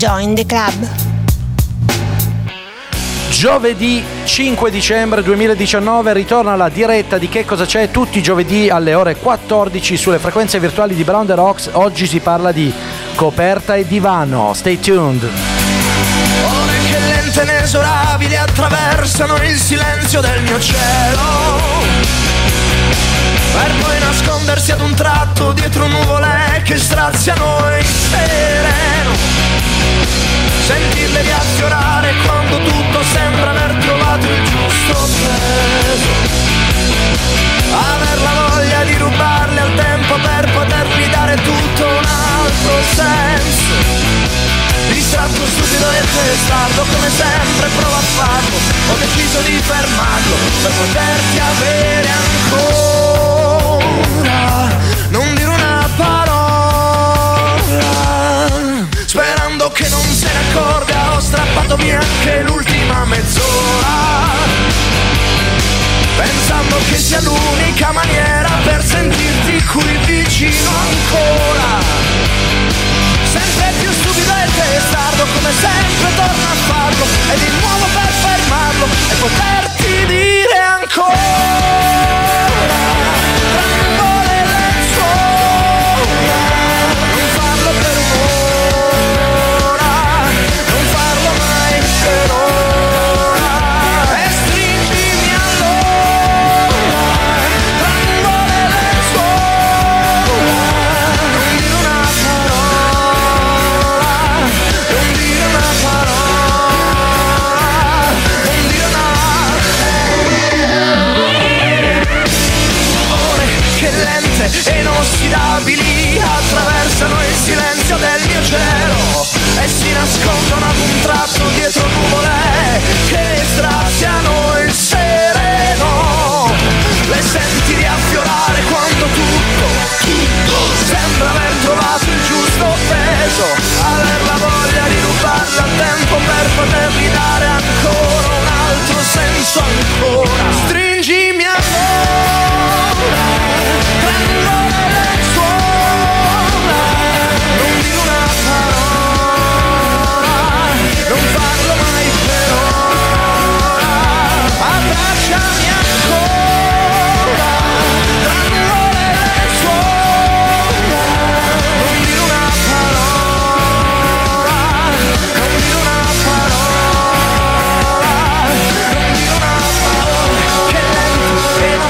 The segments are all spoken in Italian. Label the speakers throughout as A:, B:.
A: Join the club.
B: Giovedì 5 dicembre 2019 ritorna la diretta di Che cosa c'è tutti i giovedì alle ore 14 sulle frequenze virtuali di Brown the Rocks. Oggi si parla di coperta e divano. Stay tuned.
C: Ore che lente inesorabili attraversano il silenzio del mio cielo. Per poi nascondersi ad un tratto dietro nuvole che straziano il sereno sentirle riaffiorare quando tutto sembra aver trovato il giusto peso. Aver la voglia di rubarle al tempo per potergli dare tutto un altro senso. Distratto stupido e testardo come sempre provo a farlo. Ho deciso di fermarlo per poterti avere ancora. Non dire una parola. Sperando che non se accorga Ho via anche l'ultima mezz'ora. Pensando che sia l'unica maniera Per sentirti qui vicino ancora. Sempre più stupido e testardo Come sempre torno a farlo E di nuovo per fermarlo E poterti dire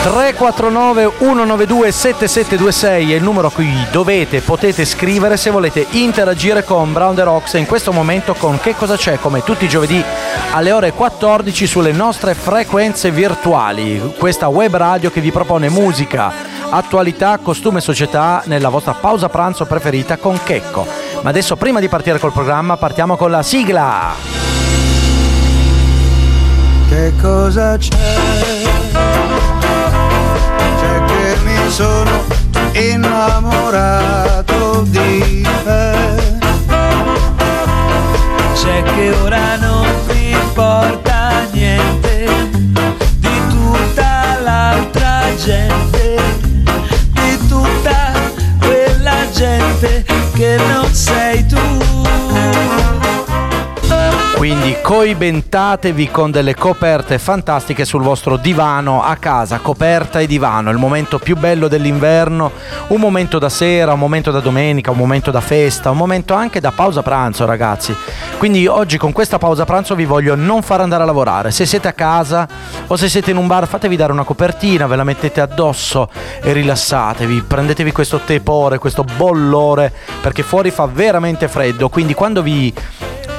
B: 349 192 7726 è il numero a cui dovete, potete scrivere se volete interagire con Brown the Rocks e in questo momento con Che cosa c'è come tutti i giovedì alle ore 14 sulle nostre frequenze virtuali, questa web radio che vi propone musica, attualità, costume e società nella vostra pausa pranzo preferita con Checco. Ma adesso prima di partire col programma partiamo con la sigla.
D: Che cosa c'è? Sono innamorato di te.
E: C'è che ora non mi importa niente di tutta l'altra gente, di tutta quella gente che non sei tu.
B: Quindi coibentatevi con delle coperte fantastiche sul vostro divano a casa, coperta e divano, il momento più bello dell'inverno, un momento da sera, un momento da domenica, un momento da festa, un momento anche da pausa pranzo ragazzi. Quindi oggi con questa pausa pranzo vi voglio non far andare a lavorare, se siete a casa o se siete in un bar fatevi dare una copertina, ve la mettete addosso e rilassatevi, prendetevi questo tepore, questo bollore perché fuori fa veramente freddo, quindi quando vi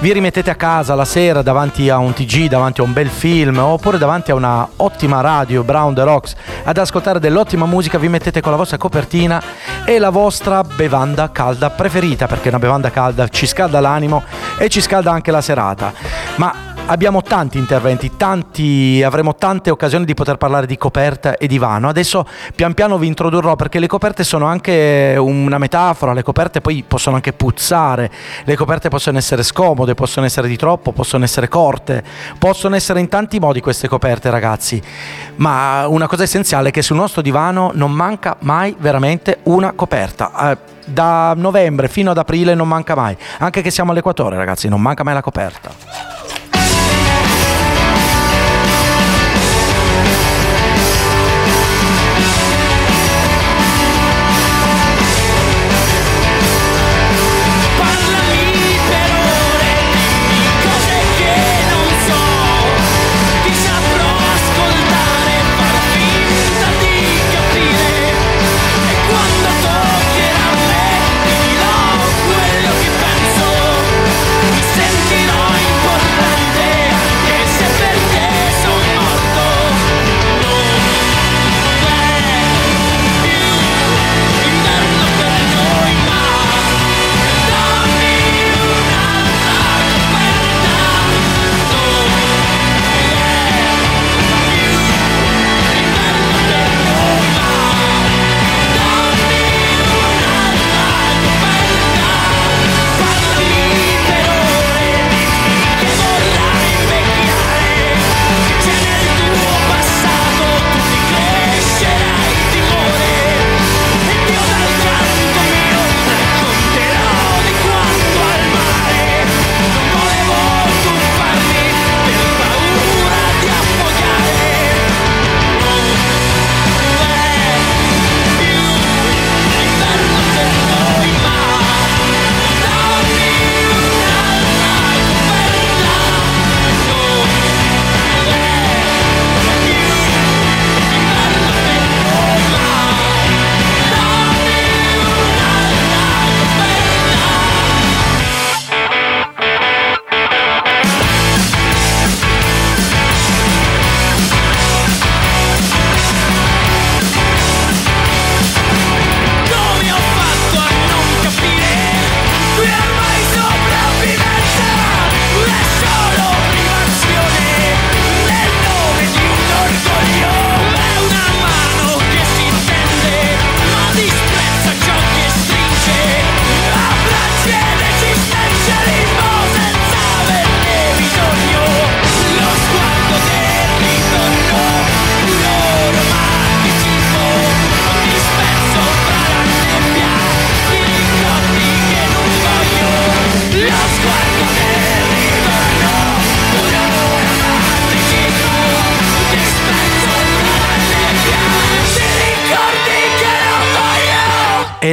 B: vi rimettete a casa la sera davanti a un TG, davanti a un bel film oppure davanti a una ottima radio Brown the Rocks ad ascoltare dell'ottima musica, vi mettete con la vostra copertina e la vostra bevanda calda preferita, perché una bevanda calda ci scalda l'animo e ci scalda anche la serata. Ma abbiamo tanti interventi, tanti, avremo tante occasioni di poter parlare di coperta e divano. Adesso pian piano vi introdurrò perché le coperte sono anche una metafora, le coperte poi possono anche puzzare, le coperte possono essere scomode, possono essere di troppo, possono essere corte, possono essere in tanti modi queste coperte ragazzi, ma una cosa essenziale è che sul nostro divano non manca mai veramente una coperta. Eh, da novembre fino ad aprile non manca mai, anche che siamo all'equatore ragazzi, non manca mai la coperta.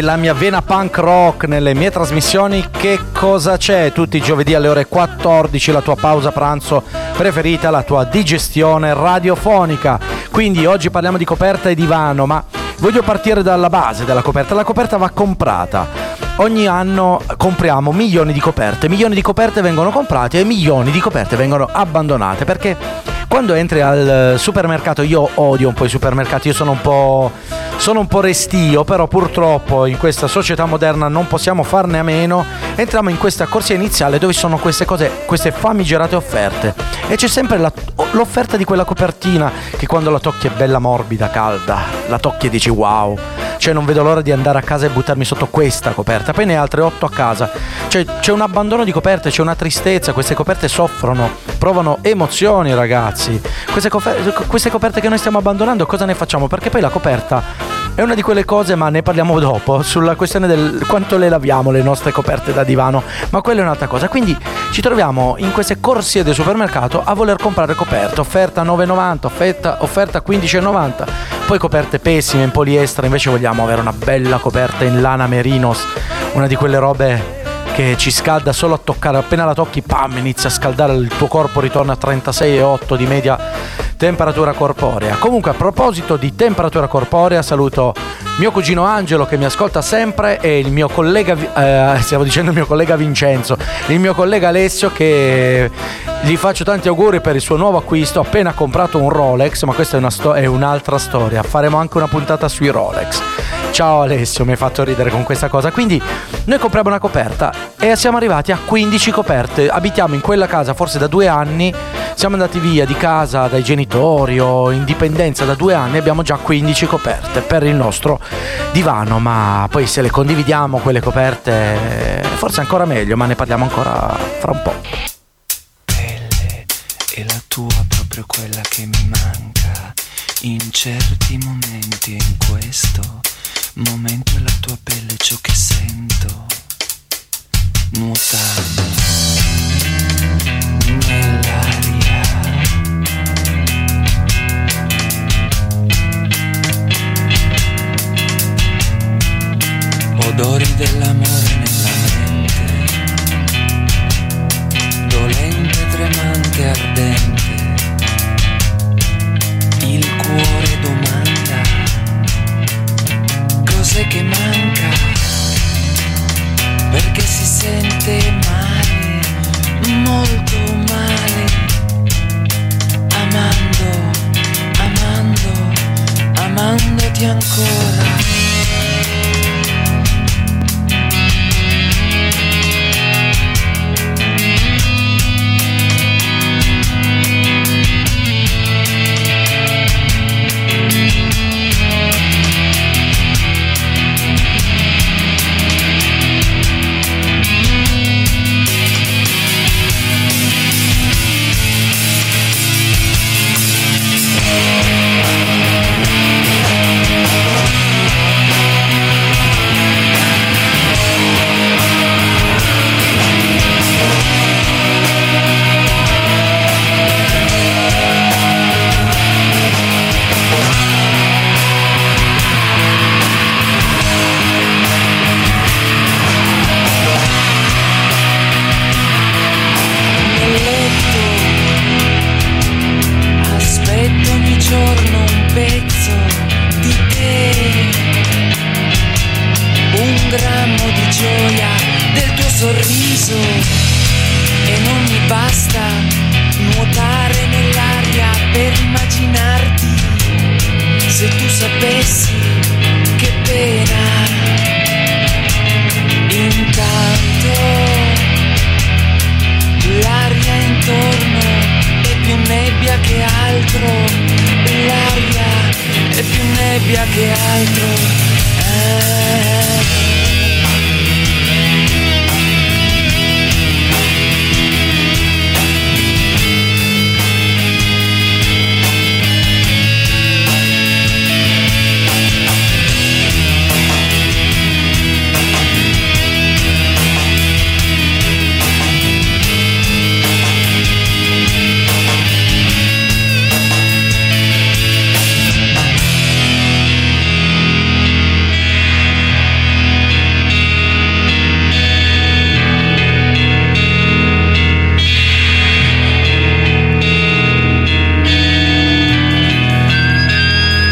B: La mia vena punk rock nelle mie trasmissioni. Che cosa c'è? Tutti i giovedì alle ore 14, la tua pausa pranzo preferita, la tua digestione radiofonica. Quindi oggi parliamo di coperta e divano, ma voglio partire dalla base della coperta. La coperta va comprata. Ogni anno compriamo milioni di coperte, milioni di coperte vengono comprate e milioni di coperte vengono abbandonate perché quando entri al supermercato, io odio un po' i supermercati, io sono un po', sono un po' restio, però purtroppo in questa società moderna non possiamo farne a meno. Entriamo in questa corsia iniziale dove sono queste cose, queste famigerate offerte. E c'è sempre la, l'offerta di quella copertina che quando la tocchi è bella morbida, calda, la tocchi e dici wow. Cioè non vedo l'ora di andare a casa e buttarmi sotto questa coperta. Poi ne altre otto a casa. Cioè c'è un abbandono di coperte, c'è una tristezza, queste coperte soffrono, provano emozioni ragazzi. Queste, coperte, queste coperte che noi stiamo abbandonando cosa ne facciamo? Perché poi la coperta è una di quelle cose, ma ne parliamo dopo, sulla questione del quanto le laviamo le nostre coperte da divano, ma quella è un'altra cosa. Quindi ci troviamo in queste corsie del supermercato a voler comprare coperte, offerta 9,90, offerta, offerta 15,90, poi coperte pessime in poliestere, invece vogliamo avere una bella coperta in lana merinos, una di quelle robe che ci scalda solo a toccare, appena la tocchi, pam, inizia a scaldare, il tuo corpo ritorna a 36,8 di media temperatura corporea. Comunque a proposito di temperatura corporea saluto mio cugino Angelo che mi ascolta sempre e il mio collega, eh, stiamo dicendo il mio collega Vincenzo, il mio collega Alessio che gli faccio tanti auguri per il suo nuovo acquisto, appena comprato un Rolex, ma questa è, sto- è un'altra storia, faremo anche una puntata sui Rolex. Ciao Alessio, mi hai fatto ridere con questa cosa. Quindi noi compriamo una coperta e siamo arrivati a 15 coperte. Abitiamo in quella casa forse da due anni, siamo andati via di casa dai genitori o in dipendenza da due anni, abbiamo già 15 coperte per il nostro divano, ma poi se le condividiamo quelle coperte forse ancora meglio, ma ne parliamo ancora fra un po'.
F: pelle è la tua proprio quella che mi manca in certi momenti in questo momento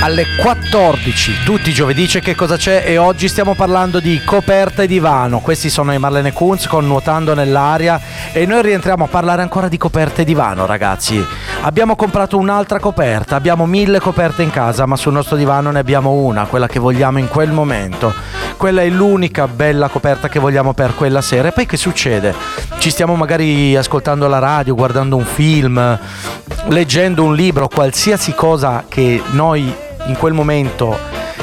B: alle 14 tutti i giovedì c'è che cosa c'è? E oggi stiamo parlando di coperta e divano. Questi sono i Marlene Kunz con Nuotando nell'aria. E noi rientriamo a parlare ancora di coperta e divano ragazzi. Abbiamo comprato un'altra coperta. Abbiamo mille coperte in casa ma sul nostro divano ne abbiamo una quella che vogliamo in quel momento. Quella è l'unica bella coperta che vogliamo per quella sera. E poi che succede? Ci stiamo magari ascoltando la radio guardando un film leggendo un libro qualsiasi cosa che noi in quel momento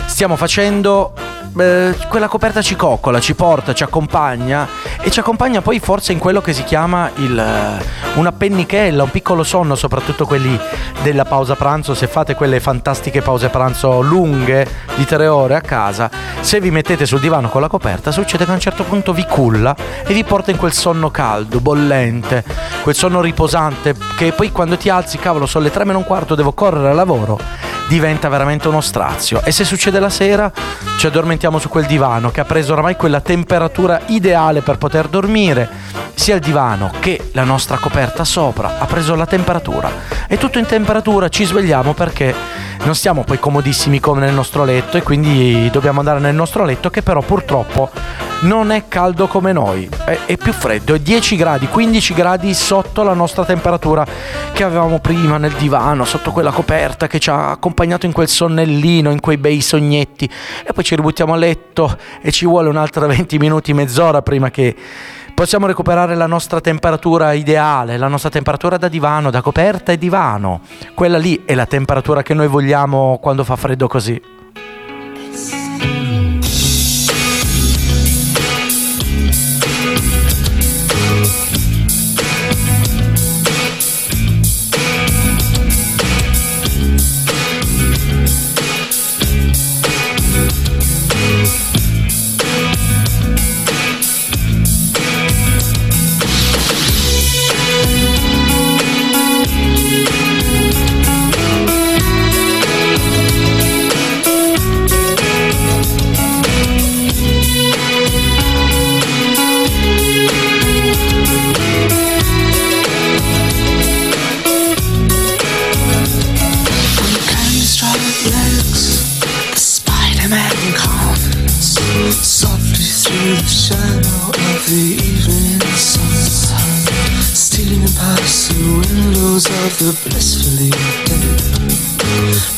B: stiamo facendo, eh, quella coperta ci coccola, ci porta, ci accompagna e ci accompagna poi forse in quello che si chiama il, eh, una pennichella, un piccolo sonno, soprattutto quelli della pausa pranzo, se fate quelle fantastiche pause pranzo lunghe di tre ore a casa, se vi mettete sul divano con la coperta succede che a un certo punto vi culla e vi porta in quel sonno caldo, bollente, quel sonno riposante che poi quando ti alzi, cavolo, sono le tre meno un quarto, devo correre al lavoro diventa veramente uno strazio. E se succede la sera, ci addormentiamo su quel divano che ha preso oramai quella temperatura ideale per poter dormire. Sia il divano che la nostra coperta sopra ha preso la temperatura. E tutto in temperatura ci svegliamo perché non stiamo poi comodissimi come nel nostro letto e quindi dobbiamo andare nel nostro letto che però purtroppo non è caldo come noi, è, è, più freddo, è 10 gradi, 15 gradi sotto la nostra temperatura che avevamo prima nel divano, sotto quella coperta che ci ha accompagnato in quel sonnellino, in quei bei sognetti e poi ci ributtiamo a letto e ci vuole un'altra 20 minuti, mezz'ora prima che possiamo recuperare la nostra temperatura ideale, la nostra temperatura da divano, da coperta e divano. Quella lì è la temperatura che noi vogliamo quando fa freddo così. the blissfully dead.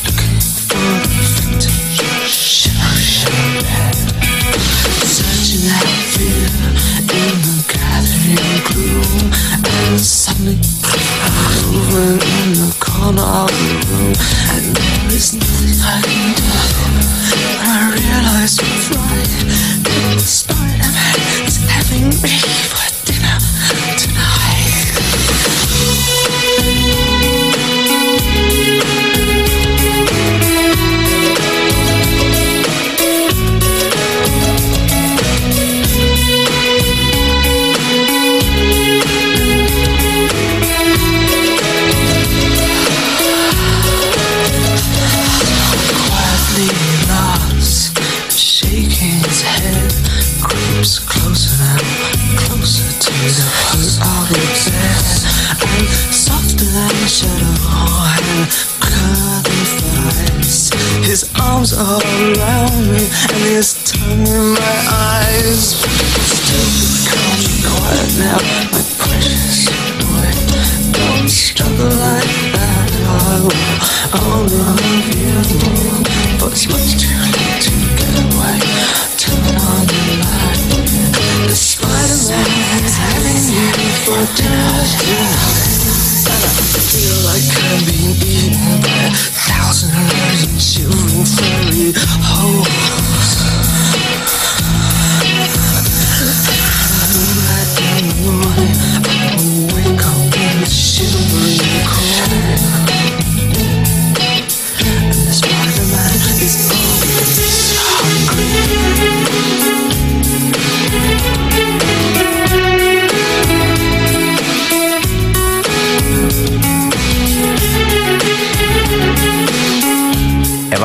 B: sorry.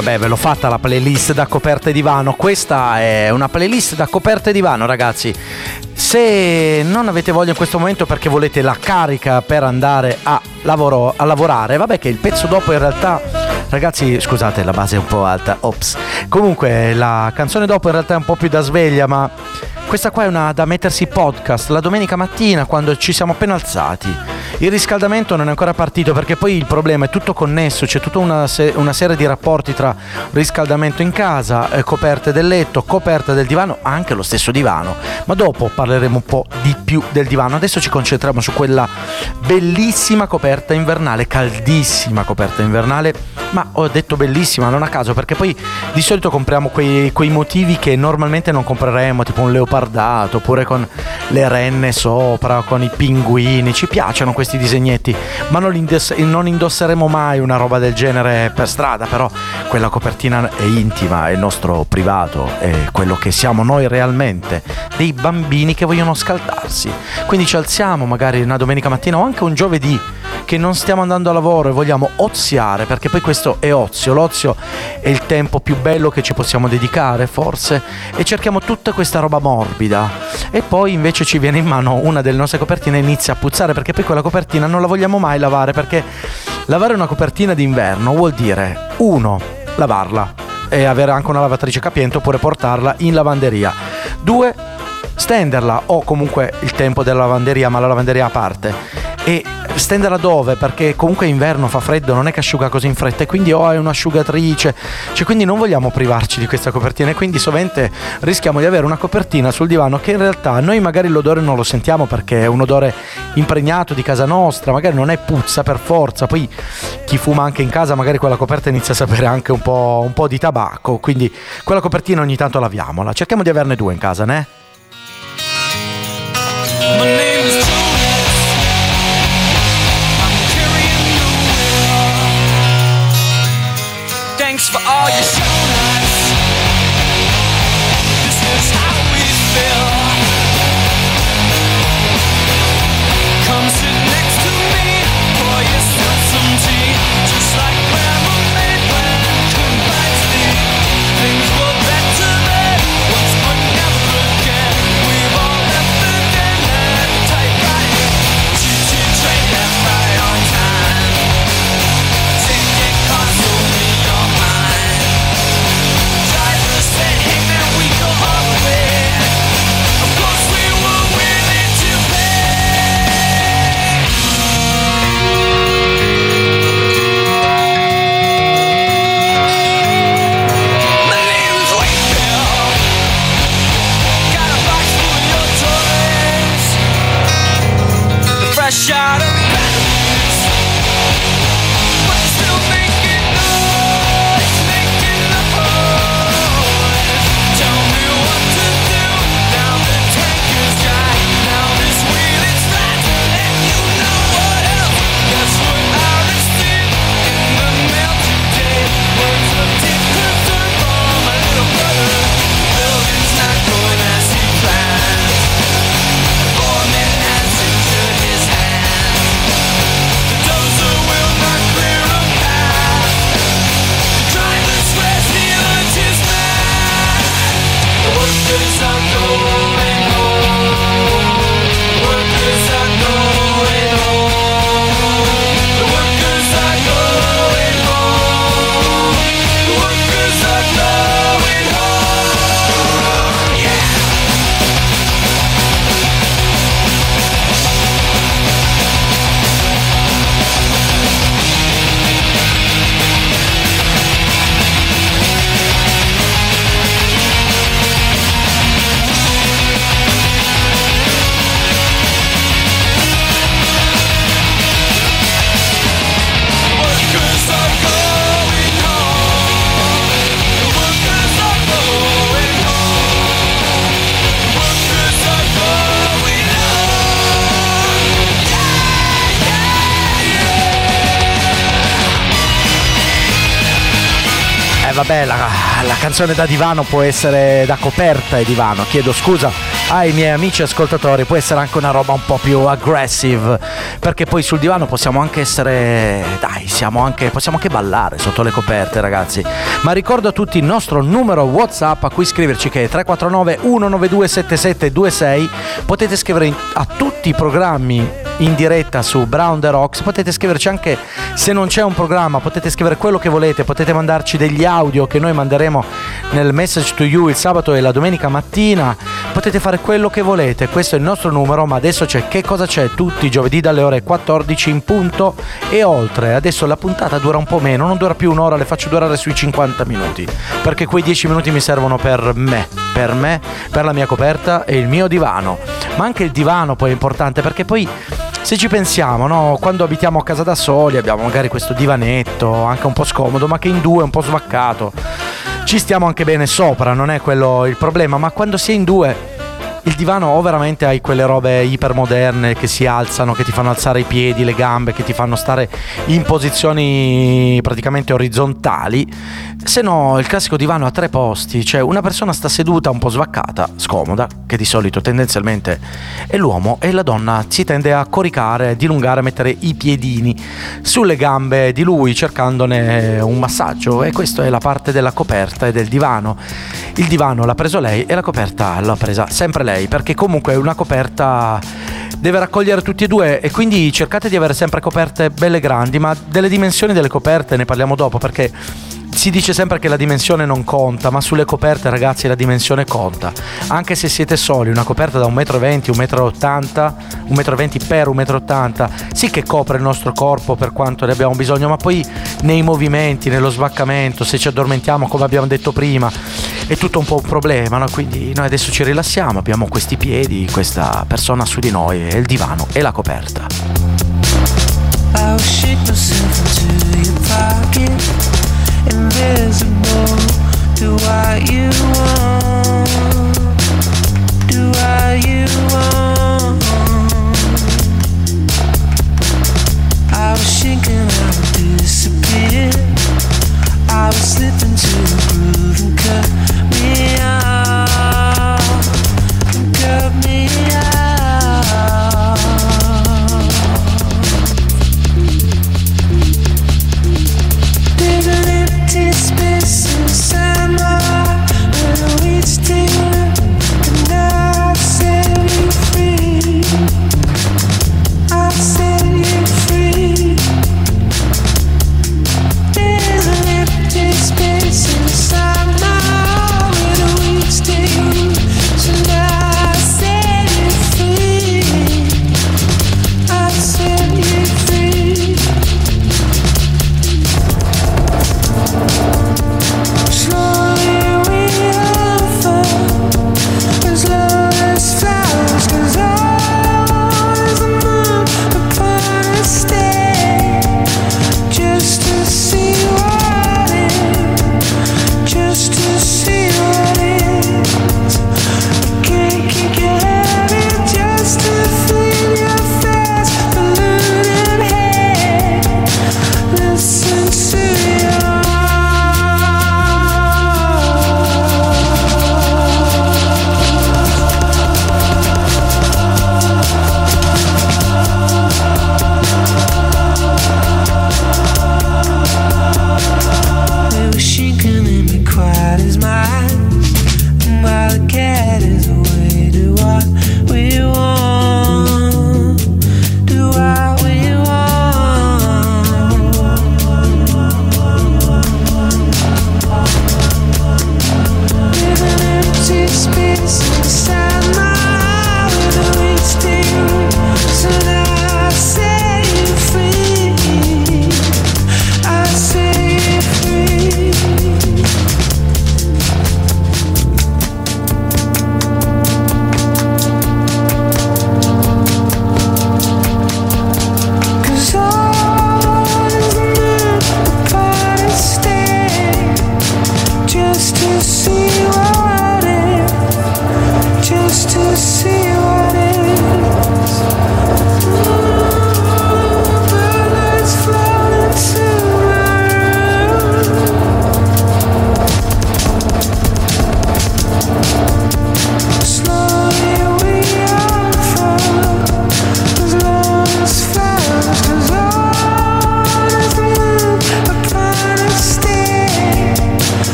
B: Vabbè, ve l'ho fatta la playlist da coperte divano. Questa è una playlist da coperte divano, ragazzi. Se non avete voglia in questo momento perché volete la carica per andare a, lavoro, a lavorare, vabbè che il pezzo dopo in realtà Ragazzi, scusate, la base è un po' alta. Ops. Comunque, la canzone dopo in realtà è un po' più da sveglia, ma questa qua è una da mettersi podcast la domenica mattina quando ci siamo appena alzati. Il riscaldamento non è ancora partito perché poi il problema è tutto connesso, c'è tutta una, se- una serie di rapporti tra riscaldamento in casa, eh, coperte del letto, coperte del divano, anche lo stesso divano. Ma dopo parleremo un po' di più del divano. Adesso ci concentriamo su quella bellissima coperta invernale, caldissima coperta invernale. Ma ho detto bellissima, non a caso, perché poi di solito compriamo quei, quei motivi che normalmente non compreremmo, tipo un leopardato, oppure con le renne sopra, con i pinguini. Ci piacciono questi disegnetti, ma non, indoss- non indosseremo mai una roba del genere per strada, però quella copertina è intima, è il nostro privato, è quello che siamo noi realmente, dei bambini che vogliono scaldarsi. Quindi ci alziamo magari una domenica mattina o anche un giovedì che non stiamo andando a lavoro e vogliamo oziare, perché poi questo è ozio, l'ozio è il tempo più bello che ci possiamo dedicare forse, e cerchiamo tutta questa roba morbida. E poi invece ci viene in mano una delle nostre copertine e inizia a puzzare, perché poi quella copertina non la vogliamo mai lavare, perché lavare una copertina d'inverno vuol dire, uno, lavarla e avere anche una lavatrice capiente oppure portarla in lavanderia. Due, stenderla o comunque il tempo della lavanderia, ma la lavanderia a parte. E stenderla dove? Perché comunque inverno fa freddo, non è che asciuga così in fretta e quindi oh, hai un'asciugatrice, cioè quindi non vogliamo privarci di questa copertina e quindi sovente rischiamo di avere una copertina sul divano che in realtà noi magari l'odore non lo sentiamo perché è un odore impregnato di casa nostra, magari non è puzza per forza, poi chi fuma anche in casa magari quella coperta inizia a sapere anche un po', un po di tabacco, quindi quella copertina ogni tanto laviamola, cerchiamo di averne due in casa, né?
G: My name is
B: show. Canzone da divano può essere da coperta e divano, chiedo scusa ai miei amici ascoltatori, può essere anche una roba un po' più aggressive, perché poi sul divano possiamo anche essere, dai, anche, possiamo anche ballare sotto le coperte ragazzi. Ma ricordo a tutti il nostro numero WhatsApp a cui scriverci che è 349 192 7726, potete scrivere a tutti i programmi in diretta su Brown The Rocks. Potete scriverci anche se non c'è un programma, potete scrivere quello che volete, potete mandarci degli audio che noi manderemo nel message to you il sabato e la domenica mattina. Potete fare quello che volete, questo è il nostro numero, ma adesso c'è che cosa c'è tutti i giovedì dalle ore 14 in punto e oltre. Adesso la puntata dura un po' meno, non dura più un'ora, le faccio durare sui 50 minuti, perché quei 10 minuti mi servono per me, per me, per la mia coperta e il mio divano. Ma anche il divano poi è importante perché poi se ci pensiamo, no? quando abitiamo a casa da soli abbiamo magari questo divanetto, anche un po' scomodo, ma che in due è un po' svaccato. Ci stiamo anche bene sopra, non è quello il problema, ma quando si è in due il divano o veramente hai quelle robe ipermoderne che si alzano, che ti fanno alzare i piedi, le gambe, che ti fanno stare in posizioni praticamente orizzontali, se no il classico divano a tre posti, cioè una persona sta seduta un po' svaccata, scomoda, che di solito tendenzialmente è l'uomo e la donna si tende a coricare, dilungare, mettere i piedini sulle gambe di lui cercandone un massaggio. E questa è la parte della coperta e del divano. Il divano l'ha preso lei e la coperta l'ha presa sempre lei perché comunque una coperta deve raccogliere tutti e due e quindi cercate di avere sempre coperte belle grandi, ma delle dimensioni delle coperte ne parliamo dopo perché si dice sempre che la dimensione non conta, ma sulle coperte ragazzi la dimensione conta. Anche se siete soli, una coperta da 1,20 m, 1,80 m, 1,20 m per 1,80 m, sì che copre il nostro corpo per quanto ne abbiamo bisogno, ma poi nei movimenti, nello svaccamento, se ci addormentiamo come abbiamo detto prima, è tutto un po' un problema, no? quindi noi adesso ci rilassiamo, abbiamo questi piedi, questa persona su di noi, e il divano e la coperta.
F: I was thinking I would disappear. I was slipping to the groove and cut me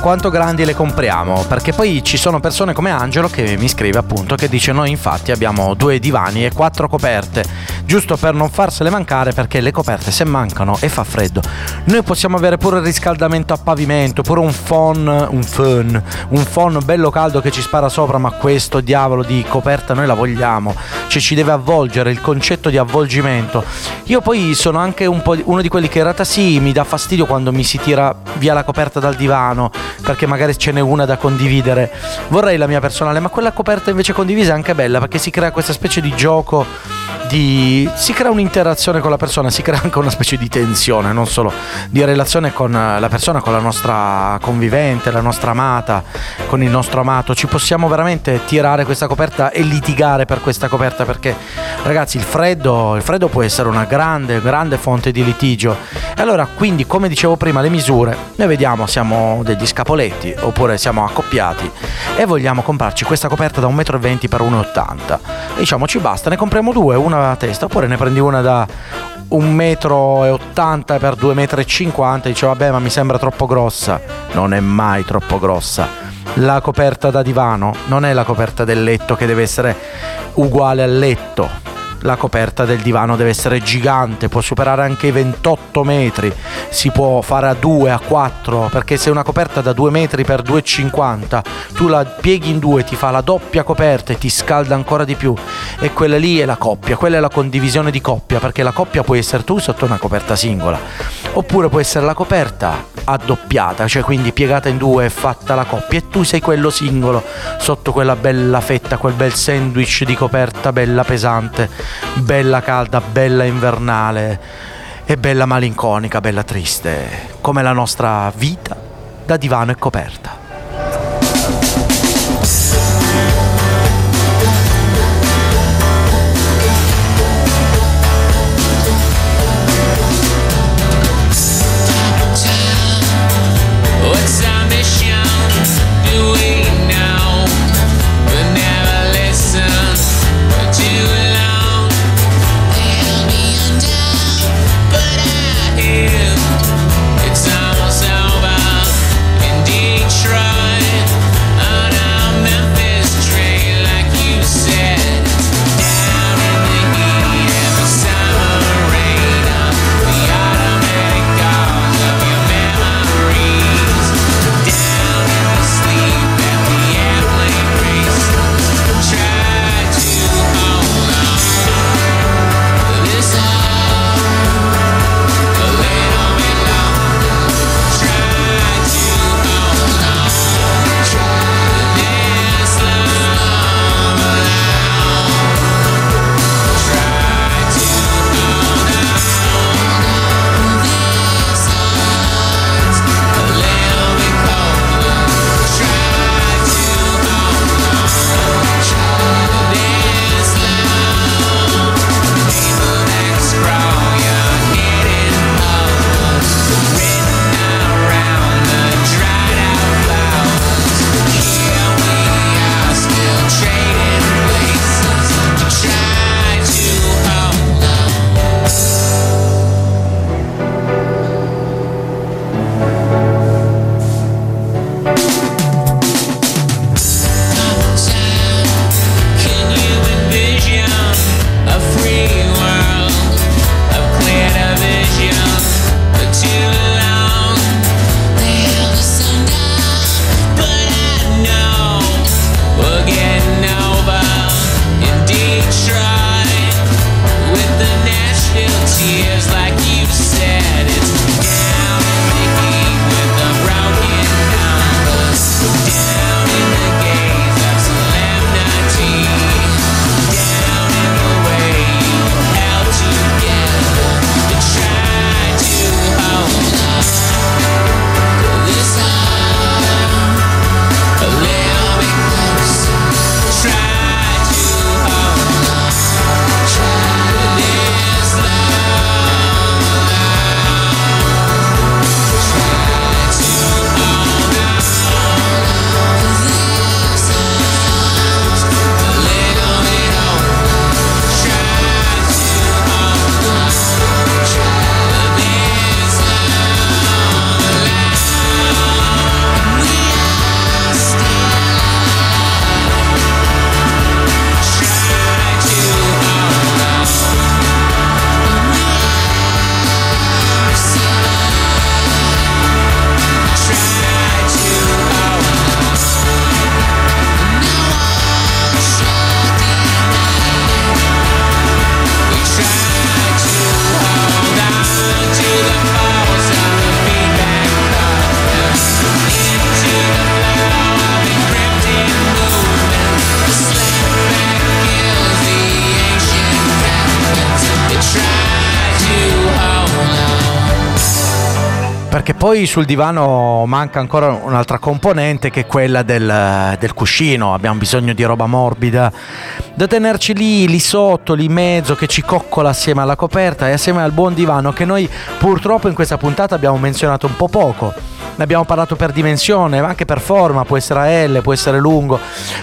B: quanto grandi le compriamo? Perché poi ci sono persone come Angelo che mi scrive appunto che dice noi infatti abbiamo due divani e quattro coperte. Giusto per non farsele mancare perché le coperte se mancano e fa freddo. Noi possiamo avere pure il riscaldamento a pavimento, pure un phon, un phon, un phon bello caldo che ci spara sopra, ma questo diavolo di coperta noi la vogliamo, cioè ci deve avvolgere il concetto di avvolgimento. Io poi sono anche un uno di quelli che in realtà sì, mi dà fastidio quando mi si tira via la coperta dal divano, perché magari ce n'è una da condividere. Vorrei la mia personale, ma quella coperta invece condivisa è anche bella perché si crea questa specie di gioco di... si crea un'interazione con la persona, si crea anche una specie di tensione, non solo di relazione con la persona, con la nostra convivente, la nostra amata, con il nostro amato. Ci possiamo veramente tirare questa coperta e litigare per questa coperta perché ragazzi il freddo, il freddo può essere una grande, grande fonte di litigio. E allora quindi come dicevo prima le misure, noi vediamo siamo degli scapoletti oppure siamo accoppiati e vogliamo comprarci questa coperta da 1,20 m per 1,80 m. Diciamo ci basta, ne compriamo due, una a testa, oppure ne prendi una da 1,80 m per 2,50 m, dice vabbè ma mi sembra troppo grossa. Non è mai troppo grossa. La coperta da divano non è la coperta del letto che deve essere uguale al letto la coperta del divano deve essere gigante, può superare anche i 28 metri, si può fare a 2, a 4, perché se una coperta da 2 metri per 2,50 tu la pieghi in due, ti fa la doppia coperta e ti scalda ancora di più. E quella lì è la coppia, quella è la condivisione di coppia, perché la coppia può essere tu sotto una coperta singola, oppure può essere la coperta addoppiata, cioè quindi piegata in due e fatta la coppia e tu sei quello singolo sotto quella bella fetta, quel bel sandwich di coperta bella pesante bella calda, bella invernale e bella malinconica, bella triste, come la nostra vita da divano e coperta. Sul divano manca ancora un'altra componente che è quella del, del cuscino. Abbiamo bisogno di roba morbida da tenerci lì, lì sotto, lì in mezzo, che ci coccola assieme alla coperta e assieme al buon divano che noi purtroppo in questa puntata abbiamo menzionato un po' poco. Ne abbiamo parlato per dimensione, ma anche per forma, può essere a L, può essere lungo,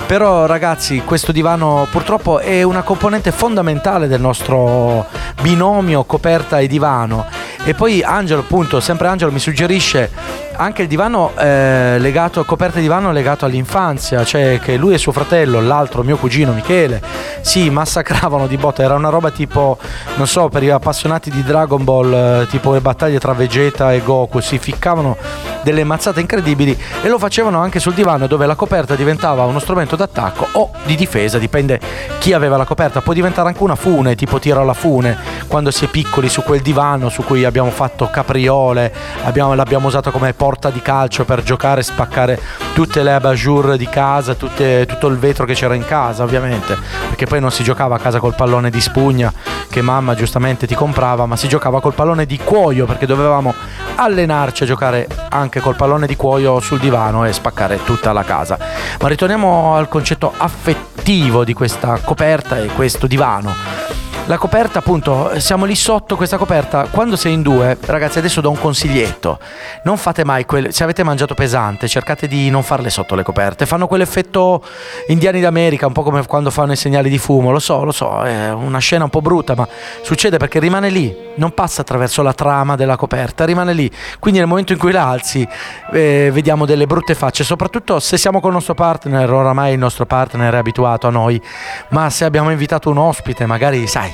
B: però ragazzi questo divano purtroppo è una componente fondamentale del nostro binomio coperta e divano e poi Angelo appunto, sempre Angelo mi suggerisce anche il divano eh, legato, coperta di divano legato all'infanzia, cioè che lui e suo fratello, l'altro mio cugino Michele, si massacravano di botta, era una roba tipo, non so, per gli appassionati di Dragon Ball, eh, tipo le battaglie tra Vegeta e Goku, si ficcavano delle mazzate incredibili e lo facevano anche sul divano dove la coperta diventava uno strumento d'attacco o di difesa, dipende chi aveva la coperta, può diventare anche una fune, tipo tiro alla fune, quando si è piccoli su quel divano su cui abbiamo fatto capriole, abbiamo, l'abbiamo usato come porta di calcio per giocare e spaccare tutte le abajour di casa, tutte, tutto il vetro che c'era in casa ovviamente, perché poi non si giocava a casa col pallone di spugna che mamma giustamente ti comprava, ma si giocava col pallone di cuoio perché dovevamo allenarci a giocare anche col pallone di cuoio sul divano e spaccare tutta la casa. Ma ritorniamo al concetto affettivo di questa coperta e questo divano. La coperta, appunto, siamo lì sotto questa coperta. Quando sei in due, ragazzi, adesso do un consiglietto. Non fate mai quelle. Se avete mangiato pesante, cercate di non farle sotto le coperte. Fanno quell'effetto indiani d'America, un po' come quando fanno i segnali di fumo. Lo so, lo so, è una scena un po' brutta, ma succede perché rimane lì, non passa attraverso la trama della coperta, rimane lì. Quindi nel momento in cui la alzi, eh, vediamo delle brutte facce, soprattutto se siamo con il nostro partner, oramai il nostro partner è abituato a noi, ma se abbiamo invitato un ospite, magari, sai,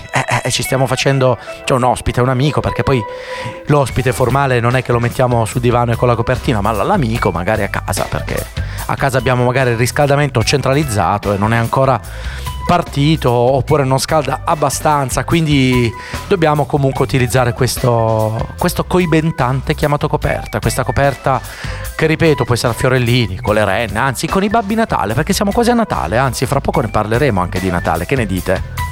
B: eh, ci stiamo facendo, cioè un ospite, un amico, perché poi l'ospite formale non è che lo mettiamo sul divano e con la copertina, ma l'amico magari a casa, perché a casa abbiamo magari il riscaldamento centralizzato e non è ancora partito oppure non scalda abbastanza, quindi dobbiamo comunque utilizzare questo, questo coibentante chiamato coperta, questa coperta che ripeto può essere a fiorellini, con le renne, anzi con i babbi Natale, perché siamo quasi a Natale, anzi fra poco ne parleremo anche di Natale, che ne dite?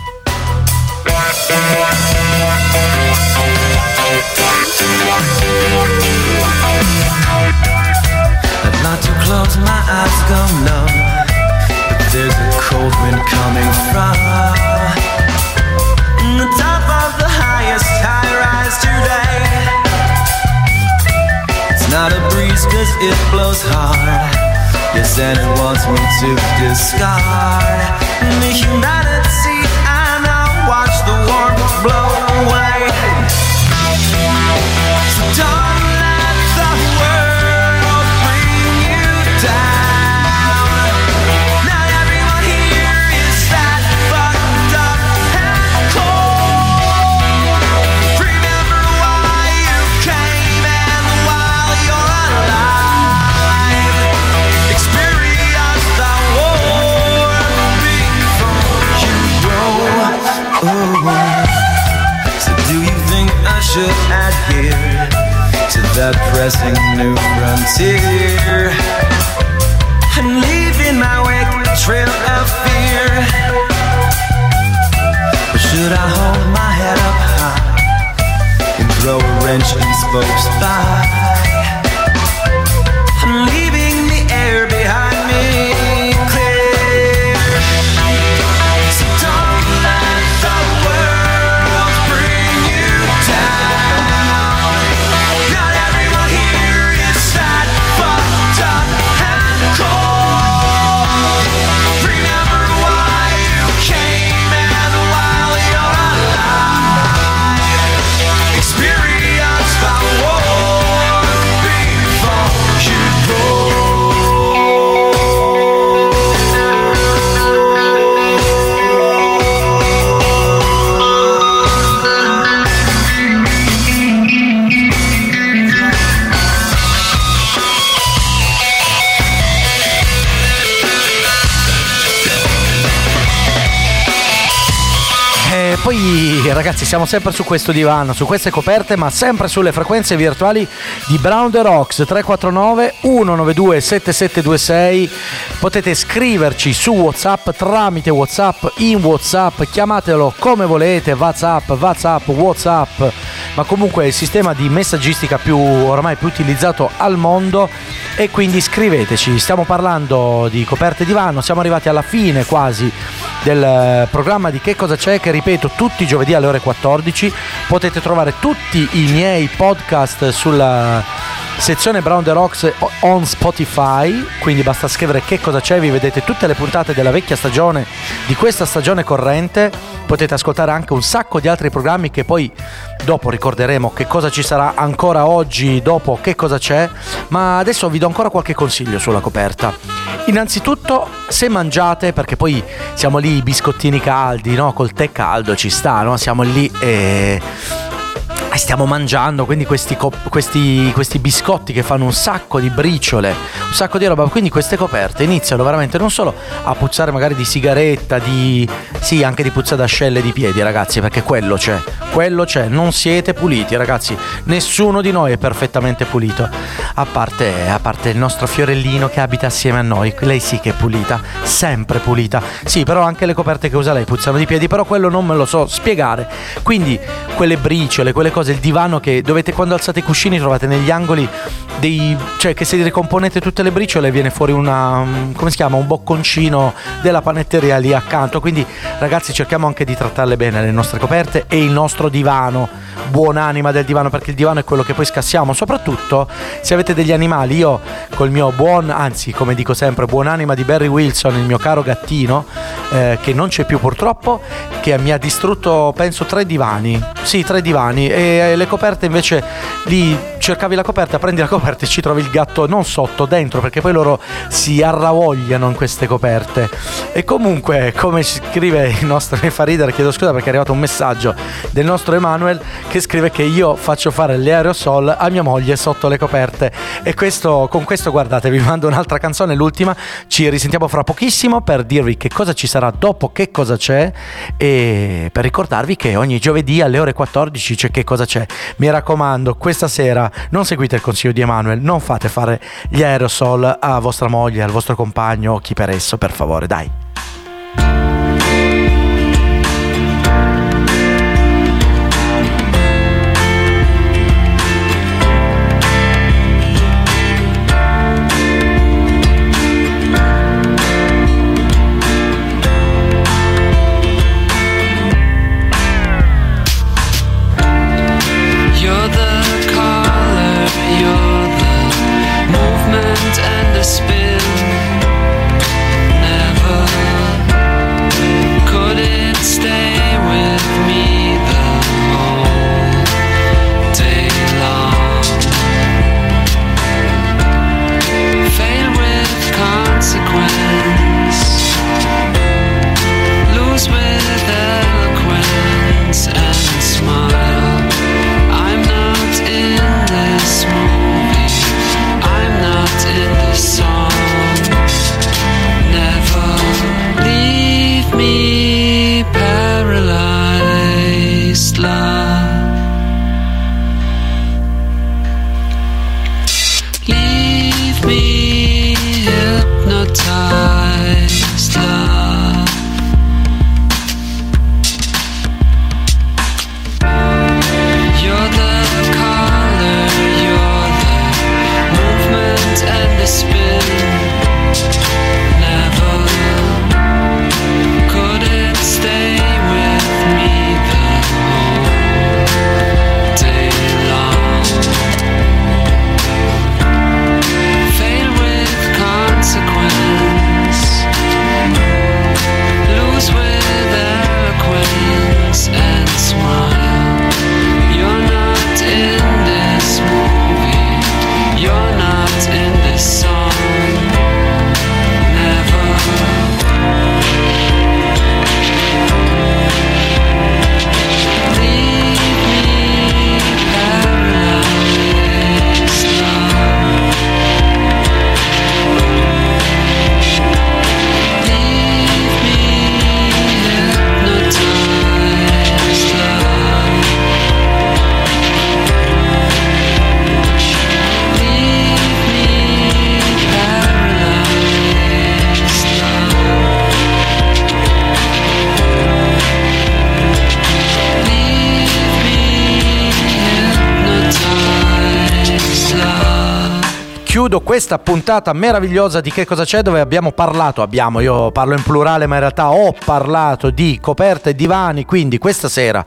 G: And it wants me to discard The humanity Watch the warmth blow away that pressing new frontier? And leave in my wake a trail of fear. Or should I hold my head up high and throw a wrench in spokes by?
B: Ragazzi siamo sempre su questo divano, su queste coperte, ma sempre sulle frequenze virtuali di Brown the Rocks 349 192 7726. Potete scriverci su WhatsApp tramite WhatsApp in WhatsApp, chiamatelo come volete, WhatsApp, WhatsApp, WhatsApp, ma comunque è il sistema di messaggistica più ormai più utilizzato al mondo e quindi scriveteci. Stiamo parlando di coperte divano, siamo arrivati alla fine quasi del eh, programma di Che cosa c'è che ripeto tutti i giovedì alle ore 14 potete trovare tutti i miei podcast sulla sezione Brown the Rocks on Spotify quindi basta scrivere che cosa c'è vi vedete tutte le puntate della vecchia stagione di questa stagione corrente. Potete ascoltare anche un sacco di altri programmi che poi dopo ricorderemo che cosa ci sarà ancora oggi dopo che cosa c'è. Ma adesso vi do ancora qualche consiglio sulla coperta. Innanzitutto se mangiate perché poi siamo lì biscottini caldi no? Col tè caldo ci sta no? Siamo lì e e stiamo mangiando, quindi questi, cop- questi, questi, biscotti che fanno un sacco di briciole, un sacco di roba, quindi queste coperte iniziano veramente non solo a puzzare magari di sigaretta, di... sì anche di puzza d'ascelle di piedi ragazzi, perché quello c'è, quello c'è, non siete puliti ragazzi, nessuno di noi è perfettamente pulito, a parte, a parte il nostro fiorellino che abita assieme a noi, lei sì che è pulita, sempre pulita, sì però anche le coperte che usa lei puzzano di piedi, però quello non me lo so spiegare, quindi quelle briciole, quelle cose, il divano che dovete quando alzate i cuscini trovate negli angoli dei cioè che se ricomponete tutte le briciole viene fuori una come si chiama un bocconcino della panetteria lì accanto. Quindi ragazzi cerchiamo anche di trattarle bene le nostre coperte e il nostro divano. Buonanima del divano perché il divano è quello che poi scassiamo. Soprattutto se avete degli animali io col mio buon anzi come dico sempre buonanima di Barry Wilson il mio caro gattino eh, che non c'è più purtroppo che mi ha distrutto penso tre divani. Sì tre divani. E le coperte invece lì cercavi la coperta prendi la coperta e ci trovi il gatto non sotto dentro perché poi loro si arravogliano in queste coperte. E comunque come scrive il nostro mi fa ridere chiedo scusa perché è arrivato un messaggio del nostro Emanuel che scrive che io faccio fare le aerosol a mia moglie sotto le coperte. E questo, con questo guardate vi mando un'altra canzone l'ultima. Ci risentiamo fra pochissimo per dirvi che cosa ci sarà dopo che cosa c'è e per ricordarvi che ogni giovedì alle ore 14 c'è che cosa c'è. Mi raccomando questa sera non seguite il consiglio di Emanuele non fate fare gli aerosol a vostra moglie al vostro compagno o chi per esso per favore dai questa puntata meravigliosa di Che cosa c'è dove abbiamo parlato, abbiamo, io parlo in plurale ma in realtà ho parlato di coperte e divani, quindi questa sera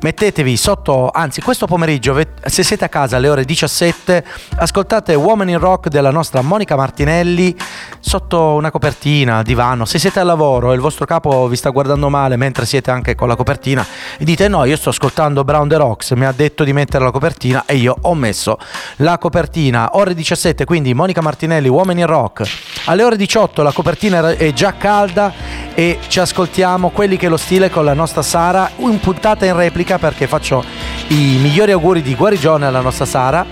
B: mettetevi sotto, anzi questo pomeriggio se siete a casa alle ore 17 ascoltate Woman in Rock della nostra Monica Martinelli sotto una copertina, divano, se siete al lavoro e il vostro capo vi sta guardando male mentre siete anche con la copertina e dite no io sto ascoltando Brown the Rocks, mi ha detto di mettere la copertina e io ho messo la copertina, ore 17 quindi Monica Martinelli, Uomini in Rock. Alle ore 18 la copertina è già calda e ci ascoltiamo quelli che lo stile con la nostra Sara, in puntata in replica perché faccio i migliori auguri di guarigione alla nostra Sara.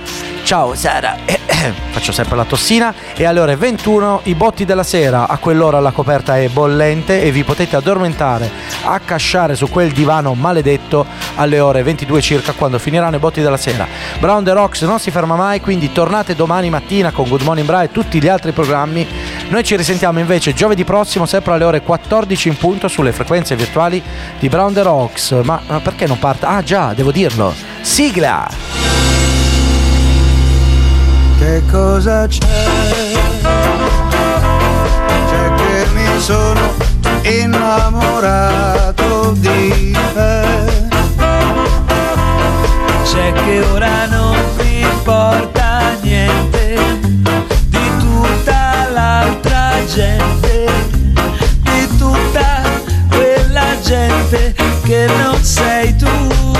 B: Ciao Sara, faccio sempre la tossina e alle ore 21 i botti della sera, a quell'ora la coperta è bollente e vi potete addormentare, accasciare su quel divano maledetto alle ore 22 circa quando finiranno i botti della sera. Brown the Rocks non si ferma mai, quindi tornate domani mattina con Good Morning Bra e tutti gli altri programmi. Noi ci risentiamo invece giovedì prossimo sempre alle ore 14 in punto sulle frequenze virtuali di Brown the Rocks. Ma, ma perché non parte? Ah già, devo dirlo. Sigla!
D: Cosa c'è? C'è che mi sono innamorato di te.
E: C'è che ora non mi importa niente di tutta l'altra gente, di tutta quella gente che non sei tu.